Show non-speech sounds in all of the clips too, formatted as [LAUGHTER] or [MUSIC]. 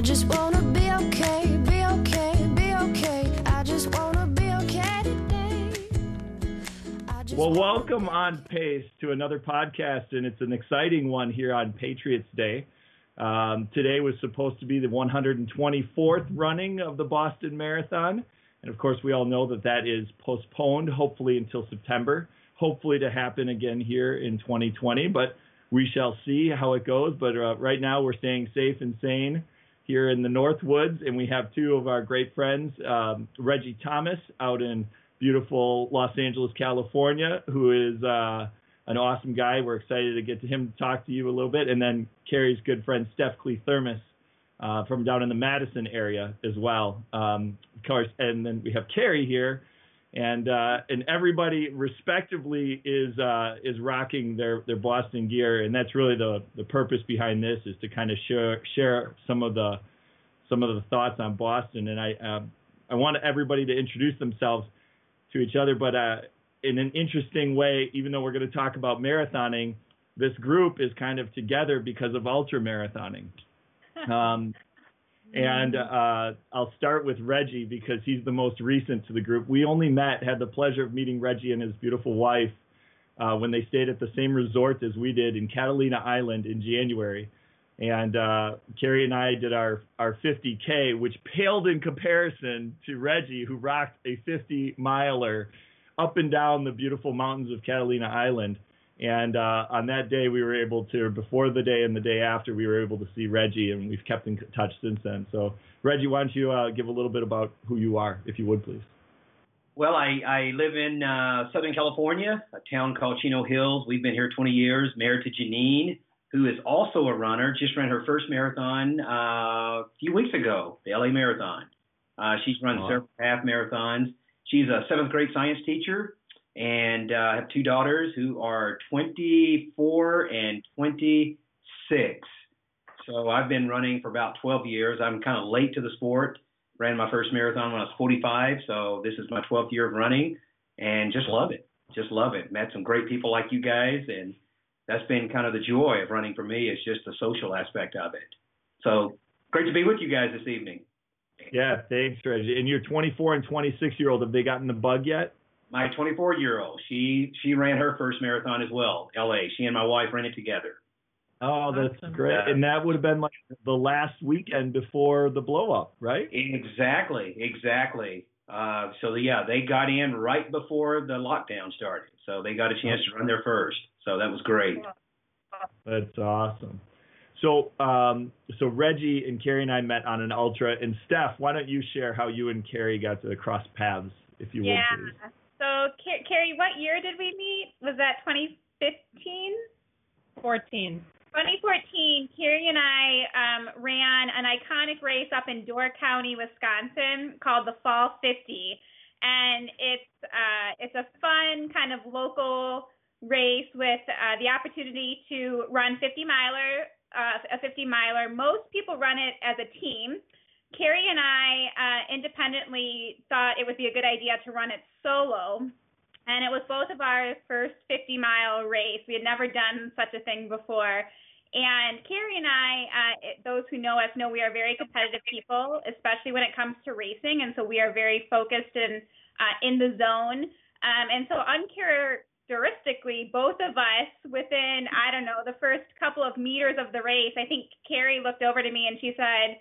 I just wanna be okay, be okay, be okay. I just wanna be okay today. Well, welcome on Pace to another podcast, and it's an exciting one here on Patriots Day. Um, today was supposed to be the 124th running of the Boston Marathon, and of course, we all know that that is postponed, hopefully until September, hopefully to happen again here in 2020. But we shall see how it goes. But uh, right now, we're staying safe and sane here in the North Woods, and we have two of our great friends, um, Reggie Thomas out in beautiful Los Angeles, California, who is uh, an awesome guy. We're excited to get to him to talk to you a little bit, and then Carrie's good friend Steph Clethermos uh, from down in the Madison area as well. Um, of course, and then we have Carrie here, and uh, and everybody respectively is uh, is rocking their their Boston gear, and that's really the the purpose behind this is to kind of share share some of the some of the thoughts on Boston, and I um, I want everybody to introduce themselves to each other, but uh, in an interesting way, even though we're going to talk about marathoning, this group is kind of together because of ultra marathoning. [LAUGHS] Um, and uh, I'll start with Reggie because he's the most recent to the group. We only met, had the pleasure of meeting Reggie and his beautiful wife uh, when they stayed at the same resort as we did in Catalina Island in January. And uh, Carrie and I did our, our 50K, which paled in comparison to Reggie, who rocked a 50 miler up and down the beautiful mountains of Catalina Island. And uh, on that day, we were able to, before the day and the day after, we were able to see Reggie, and we've kept in touch since then. So, Reggie, why don't you uh, give a little bit about who you are, if you would, please? Well, I, I live in uh, Southern California, a town called Chino Hills. We've been here 20 years. Married to Janine, who is also a runner. Just ran her first marathon uh, a few weeks ago, the LA Marathon. Uh, she's run Wow. several half marathons. She's a seventh grade science teacher, and uh, I have two daughters who are 24 and 26. So I've been running for about 12 years. I'm kind of late to the sport. Ran my first marathon when I was 45, so this is my 12th year of running, and just love it. Just love it. Met some great people like you guys, and that's been kind of the joy of running for me is just the social aspect of it. So great to be with you guys this evening. Yeah, thanks, Reggie. And your 24 and 26 year old, have they gotten the bug yet? My 24 year old, she she ran her first marathon as well, L.A. She and my wife ran it together. Oh, that's Awesome. great. Yeah. And that would have been like the last weekend before the blow up, right? Exactly, exactly. Uh, so yeah, they got in right before the lockdown started, so they got a chance to run there first. So that was great. That's awesome. So, um, so Reggie and Carrie and I met on an ultra. And Steph, why don't you share how you and Carrie got to cross paths, if you yeah. would, please? So, Car- Carrie, what year did we meet? Was that 2015? 14. 2014, Carrie and I um, ran an iconic race up in Door County, Wisconsin, called the Fall 50, and it's uh, it's a fun kind of local race with uh, the opportunity to run 50 miler, uh, a 50 miler. Most people run it as a team. Carrie and I uh, independently thought it would be a good idea to run it solo. And it was both of our first 50 mile race. We had never done such a thing before. And Carrie and I, uh, those who know us know we are very competitive people, especially when it comes to racing. And so we are very focused and uh, in the zone. Um, and so uncharacteristically, both of us, within, I don't know, the first couple of meters of the race, I think Carrie looked over to me and she said,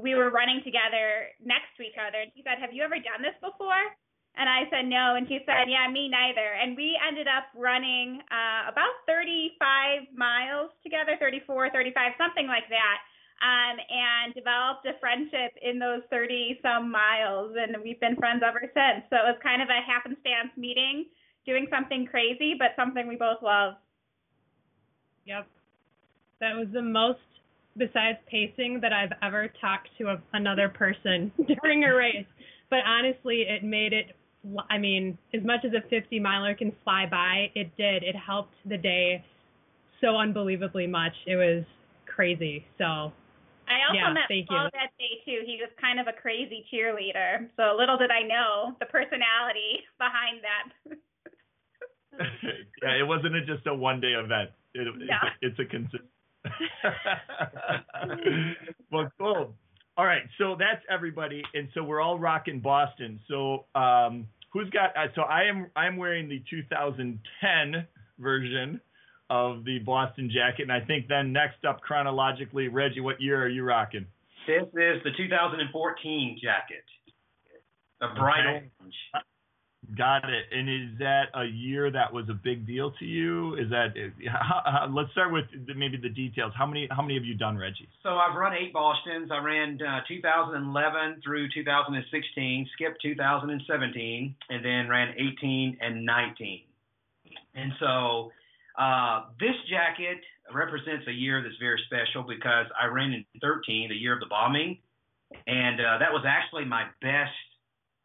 we were running together next to each other. And she said, Have you ever done this before? And I said no, and she said, "Yeah, me neither." And we ended up running uh, about 35 miles together, 34, 35, something like that, um, and developed a friendship in those 30 some miles, and we've been friends ever since. So it was kind of a happenstance meeting, doing something crazy, but something we both love. Yep. That was the most, besides pacing, that I've ever talked to a, another person [LAUGHS] during a race. But honestly, it made it, I mean, as much as a 50 miler can fly by, it did. It helped the day so unbelievably much. It was crazy. So, I also Yeah, met thank Paul you. that day too. He was kind of a crazy cheerleader. So little did I know the personality [LAUGHS] behind that. [LAUGHS] yeah, it wasn't just a one day event. It, No. it's, it's a consistent. [LAUGHS] well, cool. All right, so that's everybody, and so we're all rocking Boston. So um, who's got? Uh, so I am I'm wearing the 2010 version of the Boston jacket, and I think then next up chronologically, Reggie, what year are you rocking? This is the 2014 jacket, a bright Okay. orange. Got it. And is that a year that was a big deal to you? Is that? How, how, let's start with maybe the details. How many How many have you done, Reggie? So I've run eight Boston's. I ran uh, 2011 through 2016, skipped 2017, and then ran 18 and 19. And so uh, this jacket represents a year that's very special because I ran in 13, the year of the bombing, and uh, that was actually my best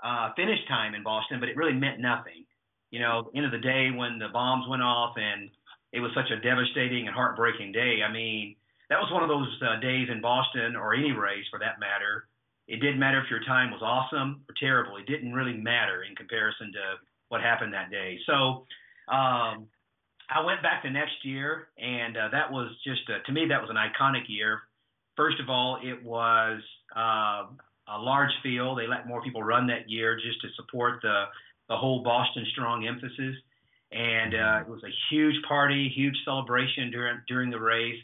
uh, finish time in Boston, but it really meant nothing. You know, end of the day when the bombs went off and it was such a devastating and heartbreaking day. I mean, that was one of those uh, days in Boston or any race for that matter. It didn't matter if your time was awesome or terrible. It didn't really matter in comparison to what happened that day. So um, I went back the next year, and uh, that was just uh, to me that was an iconic year. First of all, it was uh, a large field. They let more people run that year just to support the the whole Boston Strong emphasis and uh, it was a huge party, huge celebration during during the race,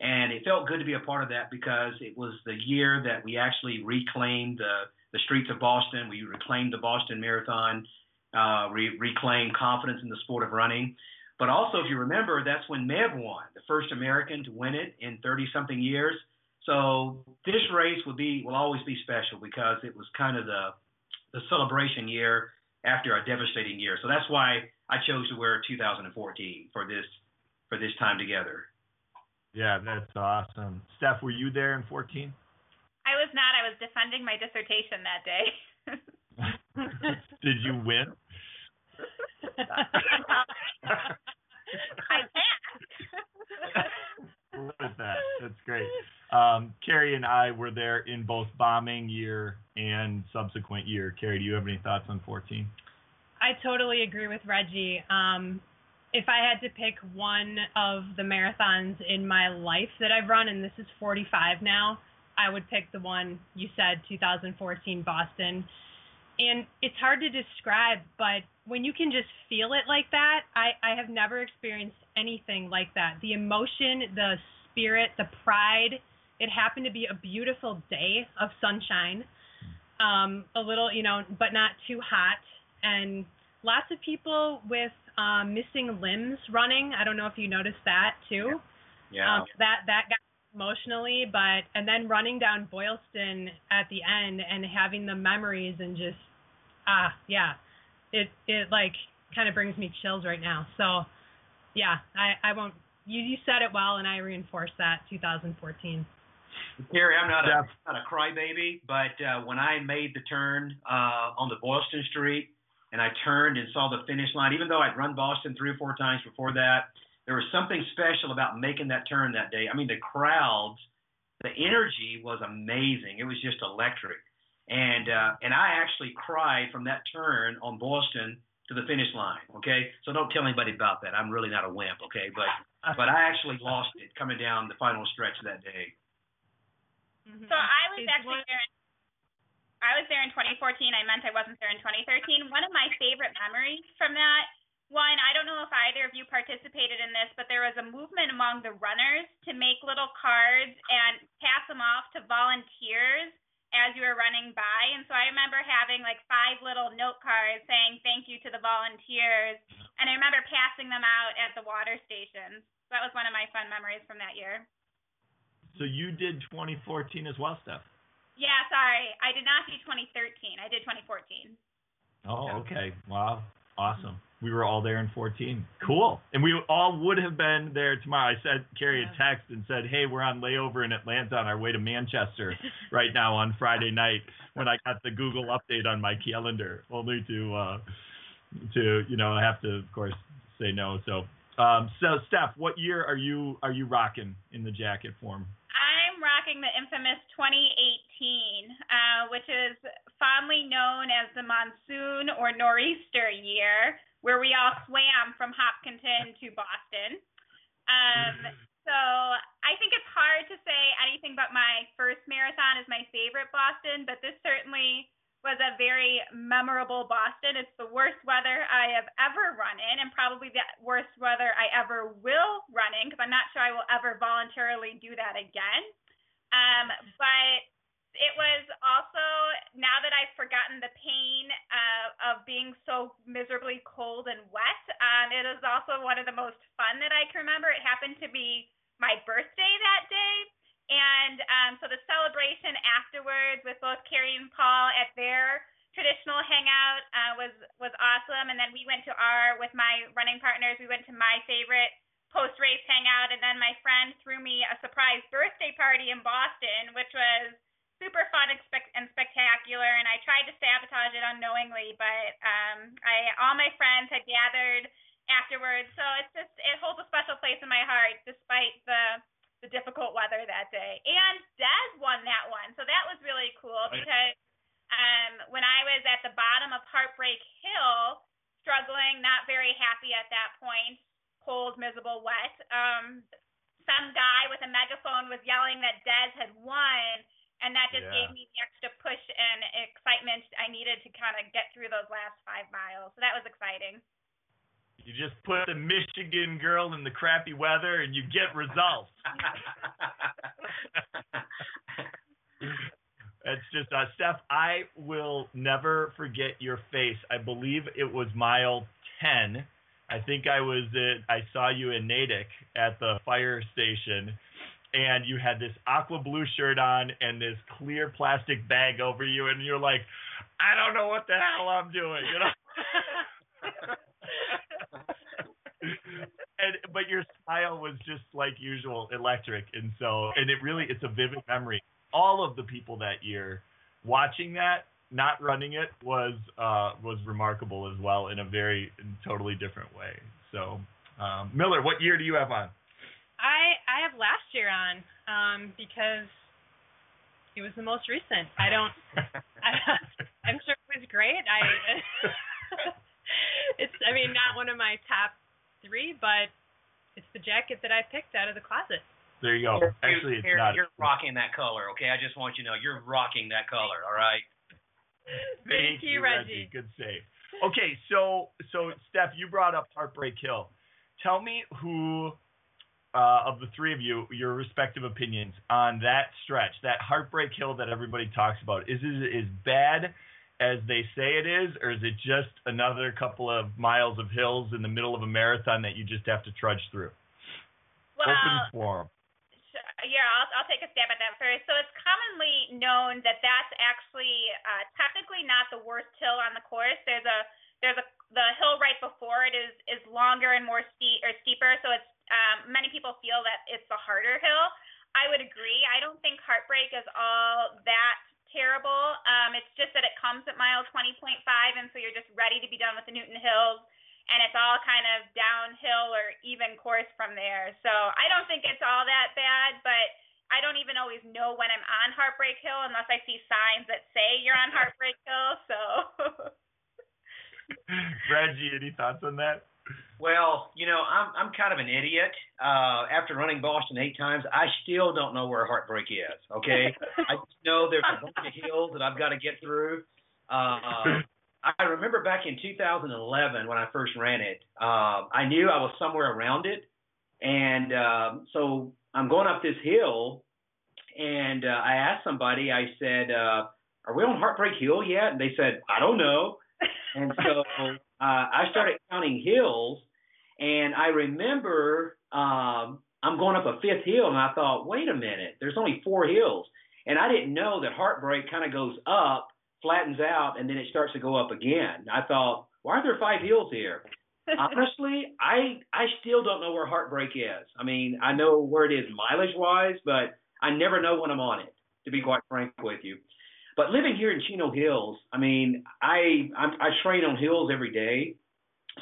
and it felt good to be a part of that because it was the year that we actually reclaimed the the streets of Boston. We reclaimed the Boston Marathon, uh, re- reclaimed confidence in the sport of running. But also, if you remember, that's when Meb won, the first American to win it in 30 something years. So this race will be will always be special because it was kind of the the celebration year after a devastating year. So that's why I chose to wear 2014 for this for this time together. Yeah, that's awesome. Steph, were you there in 14? I was not. I was defending my dissertation that day. [LAUGHS] Did you win? [LAUGHS] I passed. With that, that's great. Um, Carrie and I were there in both bombing year and subsequent year. Carrie, do you have any thoughts on 14? I totally agree with Reggie. Um, if I had to pick one of the marathons in my life that I've run, and this is 45 now, I would pick the one you said, 2014 Boston. And it's hard to describe, but when you can just feel it like that, I, I have never experienced anything like that. The emotion, the spirit, the pride. It happened to be a beautiful day of sunshine, um, a little, you know, but not too hot, and lots of people with um, missing limbs running. I don't know if you noticed that too. Yeah. Um, that that got emotionally, but and then running down Boylston at the end and having the memories and just ah yeah, it it like kind of brings me chills right now. So yeah, I I won't. You you said it well, and I reinforce that 2014. Gary, I'm not a not a crybaby, but uh, when I made the turn uh, on the Boylston Street and I turned and saw the finish line, even though I'd run Boston three or four times before that, there was something special about making that turn that day. I mean, the crowds, the energy was amazing. It was just electric, and uh, and I actually cried from that turn on Boylston to the finish line. Okay, so don't tell anybody about that. I'm really not a wimp. Okay, but but I actually lost it coming down the final stretch that day. Mhm. So I was It's actually one- there. In, I was there in 2014. I meant I wasn't there in 2013. One of my favorite memories from that one, I don't know if either of you participated in this, but there was a movement among the runners to make little cards and pass them off to volunteers as you were running by. And so I remember having like five little note cards saying thank you to the volunteers. And I remember passing them out at the water stations. So that was one of my fun memories from that year. So you did 2014 as well, Steph. Yeah, sorry. I did not do 2013. I did 2014. Oh, okay. Wow. Awesome. We were all there in 14. Cool. And we all would have been there tomorrow. I sent Carrie a text and said, hey, we're on layover in Atlanta on our way to Manchester [LAUGHS] right now on Friday night when I got the Google update on my calendar, only to, uh, to, you know, I have to, of course, say no. So, um, so Steph, what year are you, are you rocking in the jacket form? I'm the infamous 2018, uh, which is fondly known as the monsoon or nor'easter year, where we all swam from Hopkinton to Boston. Um, so I think it's hard to say anything but my first Marathon is my favorite Boston, but this certainly was a very memorable Boston. It's the worst weather I have ever run in, and probably the worst weather I ever will run in, because I'm not sure I will ever voluntarily do that again. Um, but it was also now that I've forgotten the pain uh, of being so miserably cold and wet. Um, it is also one of the most fun that I can remember. It happened to be my birthday that day, and um, so the celebration afterwards with both Carrie and Paul at their traditional hangout uh, was was awesome. And then we went to our with my running partners. We went to my favorite post race hangout, and then my friend threw me a surprise birthday party in Boston, which was super fun and, spec- and spectacular. And I tried to sabotage it unknowingly, but um, I all my friends had gathered afterwards, so it's just it holds a special place in my heart, despite the the difficult weather that day. And Des won that one, so that was really cool because um, when I was at the bottom of Heartbreak Hill, struggling, not very happy at that point, cold, miserable, wet. Um, some guy with a megaphone was yelling that Des had won, and that just Yeah. gave me the extra push and excitement I needed to kind of get through those last five miles. So that was exciting. You just put the Michigan girl in the crappy weather and you get results. [LAUGHS] That's just uh, Steph. I will never forget your face. I believe it was mile ten. I think I was at, I saw you in Natick at the fire station, and you had this aqua blue shirt on and this clear plastic bag over you, and you're like, I don't know what the hell I'm doing, you know. [LAUGHS] and but your smile was just like usual, electric, and so and it really it's a vivid memory. All of the people that year watching that, not running it, was uh, was remarkable as well in a very totally different way. So, um, Miller, what year do you have on? I I have last year on um because it was the most recent. I don't I, [LAUGHS] I'm sure it was great. I [LAUGHS] it's I mean not one of my top 3, but it's the jacket that I picked out of the closet. There you go. Actually, it's you're, not. You're rocking that color, okay? I just want you to know you're rocking that color, all right? [LAUGHS] Thank you, Reggie. Good save. Okay, so so Steph, you brought up Heartbreak Hill. Tell me who uh, of the three of you, your respective opinions on that stretch, that Heartbreak Hill that everybody talks about. Is it as bad as they say it is, or is it just another couple of miles of hills in the middle of a marathon that you just have to trudge through? Well, Open forum. Yeah, I'll, I'll take a stab at that first. So it's commonly known that that's actually uh, technically not the worst hill on the course. There's a there's a the hill right before it is is longer and more steep or steeper. So it's um, many people feel that it's the harder hill. I would agree. I don't think heartbreak is all that terrible. Um, it's just that it comes at mile 20.5, and so you're just ready to be done with the Newton Hills and it's all kind of downhill or even course from there. So I don't think it's all that bad, but I don't even always know when I'm on Heartbreak Hill unless I see signs that say you're on Heartbreak Hill. So [LAUGHS] Reggie, any thoughts on that? Well, you know, I'm I'm kind of an idiot. Uh, after running Boston eight times, I still don't know where Heartbreak is. Okay, [LAUGHS] I just know there's a bunch of hills that I've got to get through. Uh, I remember back in 2011 when I first ran it. Uh, I knew I was somewhere around it, and uh, so I'm going up this hill, and uh, I asked somebody. I said, uh, "Are we on Heartbreak Hill yet?" And they said, "I don't know." [LAUGHS] And so uh, I started counting hills, and I remember um, I'm going up a fifth hill, and I thought, wait a minute, there's only four hills, and I didn't know that Heartbreak kind of goes up, flattens out, and then it starts to go up again. I thought, why are there five hills here? [LAUGHS] Honestly, I I still don't know where Heartbreak is. I mean, I know where it is mileage wise, but I never know when I'm on it. To be quite frank with you. But living here in Chino Hills, I mean, I I'm, I train on hills every day,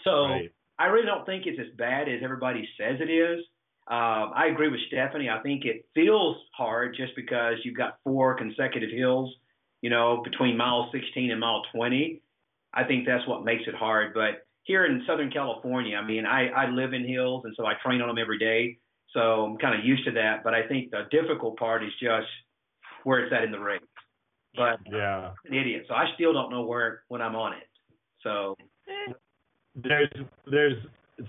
so Right. I really don't think it's as bad as everybody says it is. Um, I agree with Stephanie. I think it feels hard just because you've got four consecutive hills, you know, between mile 16 and mile 20. I think that's what makes it hard. But here in Southern California, I mean, I, I live in hills, and so I train on them every day. So I'm kind of used to that. But I think the difficult part is just where it's at in the race. But Yeah. I'm an idiot, so I still don't know where when I'm on it. So There's there's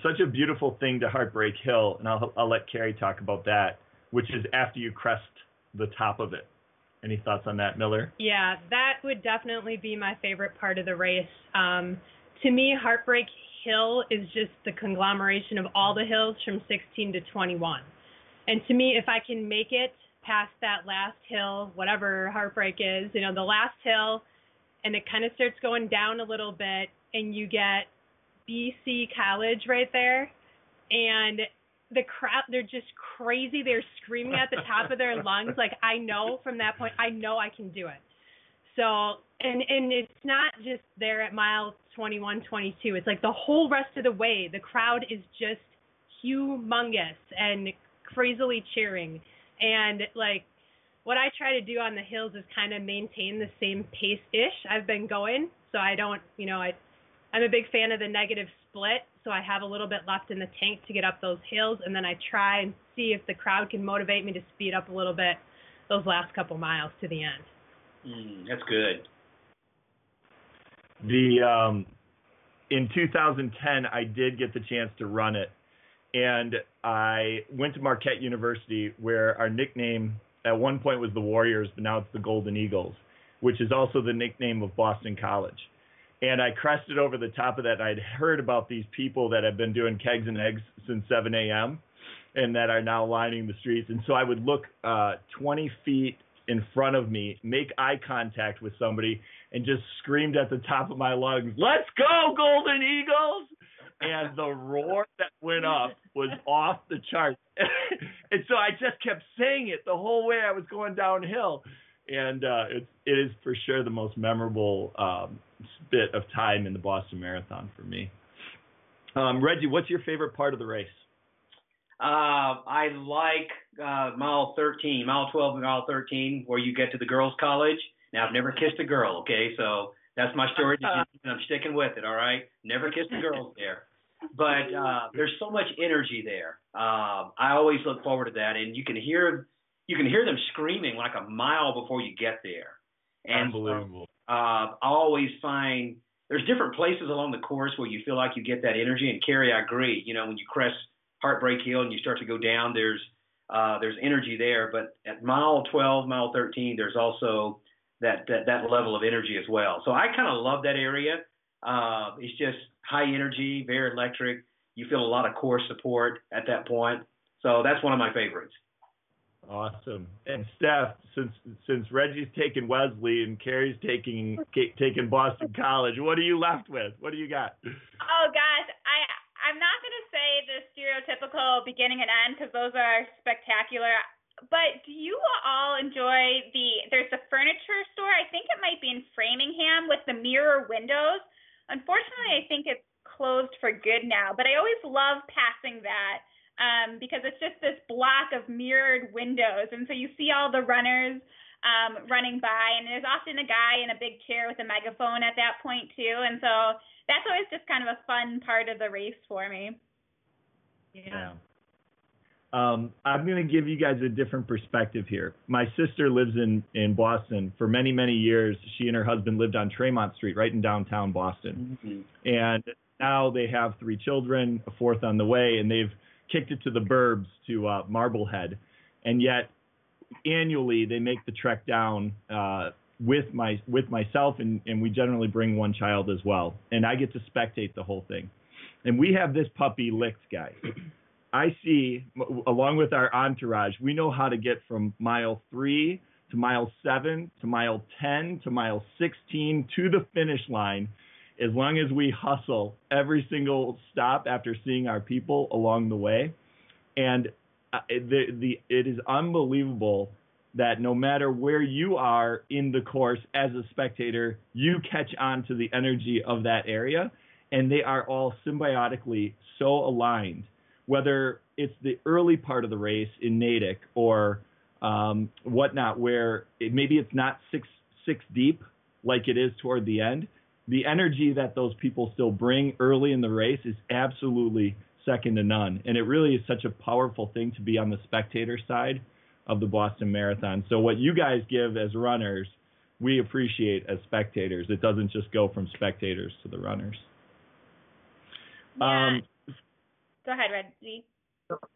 such a beautiful thing to Heartbreak Hill, and I'll I'll let Carrie talk about that, which is after you crest the top of it. Any thoughts on that, Miller? Yeah, that would definitely be my favorite part of the race. Um, to me, Heartbreak Hill is just the conglomeration of all the hills from 16 to 21. And to me, if I can make it past that last hill, whatever Heartbreak is, you know, the last hill, and it kind of starts going down a little bit, and you get BC College right there, and the crowd they're just crazy. They're screaming at the top of their lungs. Like i know from that point i know i can do it. So and and it's not just there at mile 21 22 it's like the whole rest of the way the crowd is just humongous and crazily cheering. And like what i try to do on the hills is kind of maintain the same pace ish i've been going. So i don't you know i i'm a big fan of the negative split so I have a little bit left in the tank to get up those hills, and then I try and see if the crowd can motivate me to speed up a little bit those last couple miles to the end. mm, that's good. The um, in 2010, I did get the chance to run it, and I went to Marquette University, where our nickname at one point was the Warriors, but now it's the Golden Eagles, which is also the nickname of Boston College. And I crested over the top of that, I'd heard about these people that have been doing kegs and eggs since 7 a.m. and that are now lining the streets. And so I would look uh, 20 feet in front of me, make eye contact with somebody, and just screamed at the top of my lungs, "Let's go, Golden Eagles!" And the roar that went up was off the charts. [LAUGHS] and so I just kept saying it the whole way I was going downhill. And uh, it's it is for sure the most memorable um, bit of time in the Boston Marathon for me. Um, Reggie, what's your favorite part of the race? Uh, I like uh, mile 13, mile 12, and mile 13, where you get to the girls' college. Now, I've never kissed a girl, okay? So that's my story, and [LAUGHS] I'm sticking with it, all right? Never kissed a girl there. But uh, there's so much energy there. Uh, I always look forward to that, and you can hear you can hear them screaming like a mile before you get there. And so, Unbelievable. Uh, I always find there's different places along the course where you feel like you get that energy. And Carrie, I agree. You know, when you crest Heartbreak Hill and you start to go down, there's uh, there's energy there. But at mile 12, mile 13, there's also that that, that level of energy as well. So I kind of love that area. Uh, it's just high energy, very electric. You feel a lot of core support at that point. So that's one of my favorites. Awesome. And Steph, since since Reggie's taking Wellesley and Carrie's taking taking Boston College, what are you left with? What do you got? Oh gosh, I I'm not gonna say the stereotypical beginning and end because those are spectacular. But do you all enjoy the? There's a furniture store. I think it might be in Framingham with the mirror windows. Unfortunately, I think it's closed for good now. But I always love passing that um, because it's just this block of mirrored windows, and so you see all the runners um, running by, and there's often a guy in a big chair with a megaphone at that point too, and so that's always just kind of a fun part of the race for me. Yeah. Um, I'm going to give you guys a different perspective here. My sister lives in in Boston for many many years. She and her husband lived on Tremont Street, right in downtown Boston. and now they have three children, a fourth on the way, and they've kicked it to the burbs to uh, Marblehead, and yet annually they make the trek down uh, with my with myself, and, and we generally bring one child as well, and I get to spectate the whole thing, and we have this puppy licked, guys. I see, along with our entourage, we know how to get from mile three to mile seven to mile 10 to mile 16 to the finish line as long as we hustle every single stop after seeing our people along the way. And uh, the, the, it is unbelievable that no matter where you are in the course as a spectator, you catch on to the energy of that area. And they are all symbiotically so aligned, whether it's the early part of the race in Natick or um, whatnot, where it, maybe it's not six six deep like it is toward the end. The energy that those people still bring early in the race is absolutely second to none, and it really is such a powerful thing to be on the spectator side of the Boston Marathon. So what you guys give as runners, we appreciate as spectators. It doesn't just go from spectators to the runners. Yeah. Um, Go ahead, Reggie.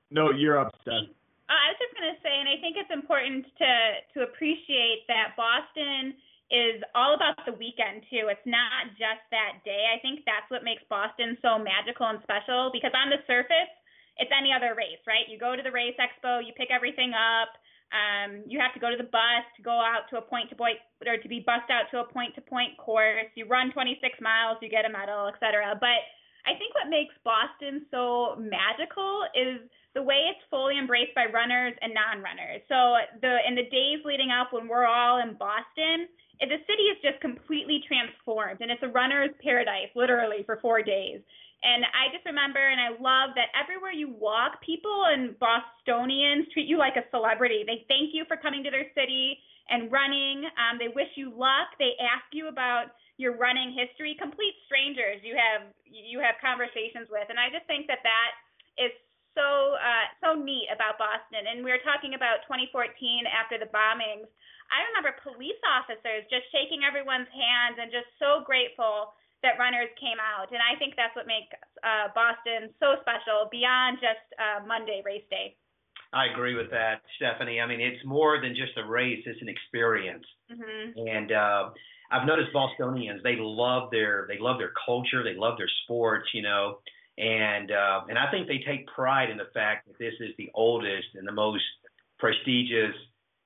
no, you're up, Steph. Uh, I was just going to say, and I think it's important to to appreciate that Boston is all about the weekend too. It's not just that day. I think that's what makes Boston so magical and special because on the surface, it's any other race, right? You go to the race expo, you pick everything up. Um, you have to go to the bus to go out to a point to point or to be bussed out to a point to point course. You run 26 miles, you get a medal, etc. But I think what makes Boston so magical is the way it's fully embraced by runners and non-runners. So the in the days leading up when we're all in Boston, the city is just completely transformed and it's a runner's paradise literally for 4 days. And I just remember and I love that everywhere you walk, people and Bostonians treat you like a celebrity. They thank you for coming to their city and running. Um, they wish you luck. They ask you about your running history. Complete strangers you have you have conversations with, and I just think that that is so uh, so neat about Boston. And we were talking about 2014 after the bombings. I remember police officers just shaking everyone's hands and just so grateful that runners came out. And I think that's what makes uh, Boston so special beyond just uh, Monday race day. I agree with that, Stephanie. I mean, it's more than just a race; it's an experience. hmm And uh, I've noticed Bostonians; they love their they love their culture, they love their sports, you know. And uh, and I think they take pride in the fact that this is the oldest and the most prestigious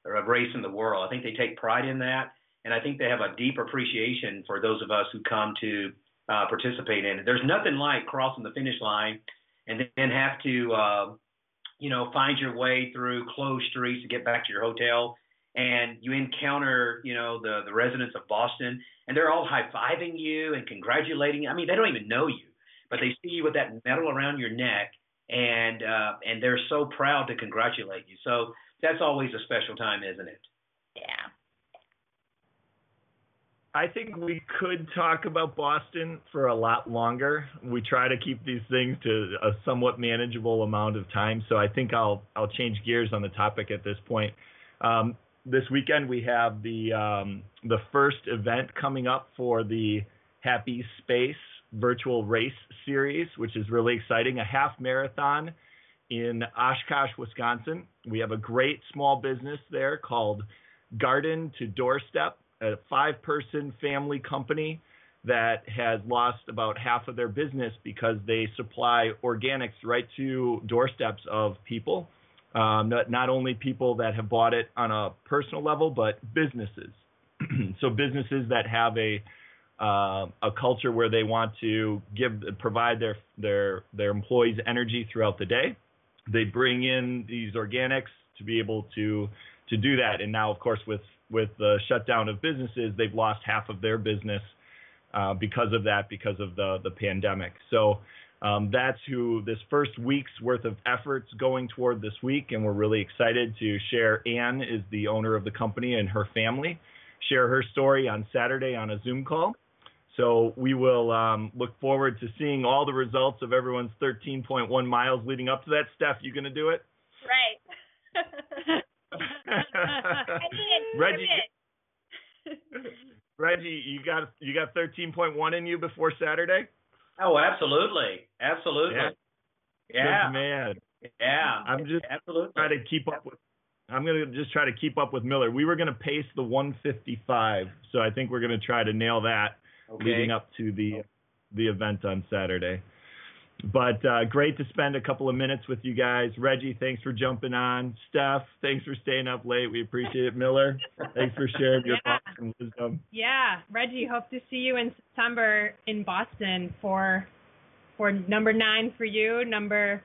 uh, race in the world. I think they take pride in that, and I think they have a deep appreciation for those of us who come to uh, participate in it. There's nothing like crossing the finish line and then have to. Uh, you know, find your way through closed streets to get back to your hotel, and you encounter, you know, the the residents of Boston, and they're all high fiving you and congratulating. I mean, they don't even know you, but they see you with that medal around your neck, and uh, and they're so proud to congratulate you. So that's always a special time, isn't it? Yeah. I think we could talk about Boston for a lot longer. We try to keep these things to a somewhat manageable amount of time, so I think I'll I'll change gears on the topic at this point. Um, this weekend we have the um, the first event coming up for the Happy Space virtual race series, which is really exciting. A half marathon in Oshkosh, Wisconsin. We have a great small business there called Garden to Doorstep a five person family company that has lost about half of their business because they supply organics right to doorsteps of people. Um, not, not only people that have bought it on a personal level, but businesses. [CLEARS THROAT] so businesses that have a uh, a culture where they want to give provide their their their employees energy throughout the day. They bring in these organics to be able to to do that. And now, of course, with with the shutdown of businesses, they've lost half of their business uh, because of that, because of the the pandemic. So um, that's who this first week's worth of efforts going toward this week, and we're really excited to share. Anne is the owner of the company and her family share her story on Saturday on a Zoom call. So we will um, look forward to seeing all the results of everyone's 13.1 miles leading up to that. Steph, you going to do it? Right. [LAUGHS] Reggie. Reggie, you got you got 13.1 in you before Saturday? Oh, absolutely, absolutely. Yeah. Yeah, Good man. yeah. I'm just absolutely. trying to keep up with. I'm gonna just try to keep up with Miller. We were gonna pace the 155, so I think we're gonna try to nail that Okay. leading up to the the event on Saturday. But uh, great to spend a couple of minutes with you guys. Reggie, thanks for jumping on. Steph, thanks for staying up late. We appreciate it. Miller, thanks for sharing your [LAUGHS] Yeah. thoughts and wisdom. Yeah, Reggie, hope to see you in September in Boston for for number nine for you, number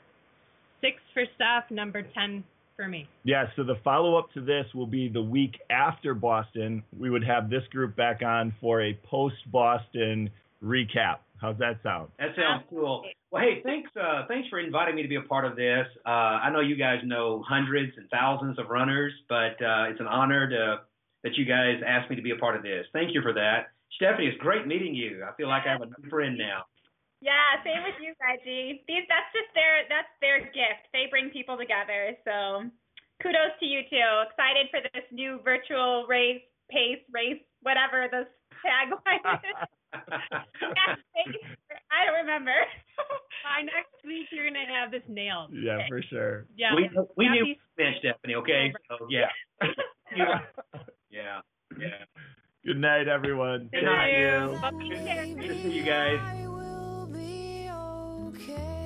six for Steph, number ten for me. Yeah, so the follow up to this will be the week after Boston. We would have this group back on for a post Boston recap. How's that sound? That sounds cool. Well, hey, thanks, uh, thanks for inviting me to be a part of this. Uh, I know you guys know hundreds and thousands of runners, but uh, it's an honor to that you guys asked me to be a part of this. Thank you for that, Stephanie. It's great meeting you. I feel like I have a new friend now. Yeah, same with you, Reggie. These that's just their that's their gift. They bring people together. So kudos to you too. Excited for this new virtual race, pace, race, whatever the tagline is. [LAUGHS] I don't remember. [LAUGHS] By next week, you're gonna have this nailed. yeah, for sure. Yeah. we we knew Happy- man, Stephanie. Okay, so yeah, [LAUGHS] yeah, yeah. Good night, everyone. Good night. you. Well, be careful. Good to see you guys okay.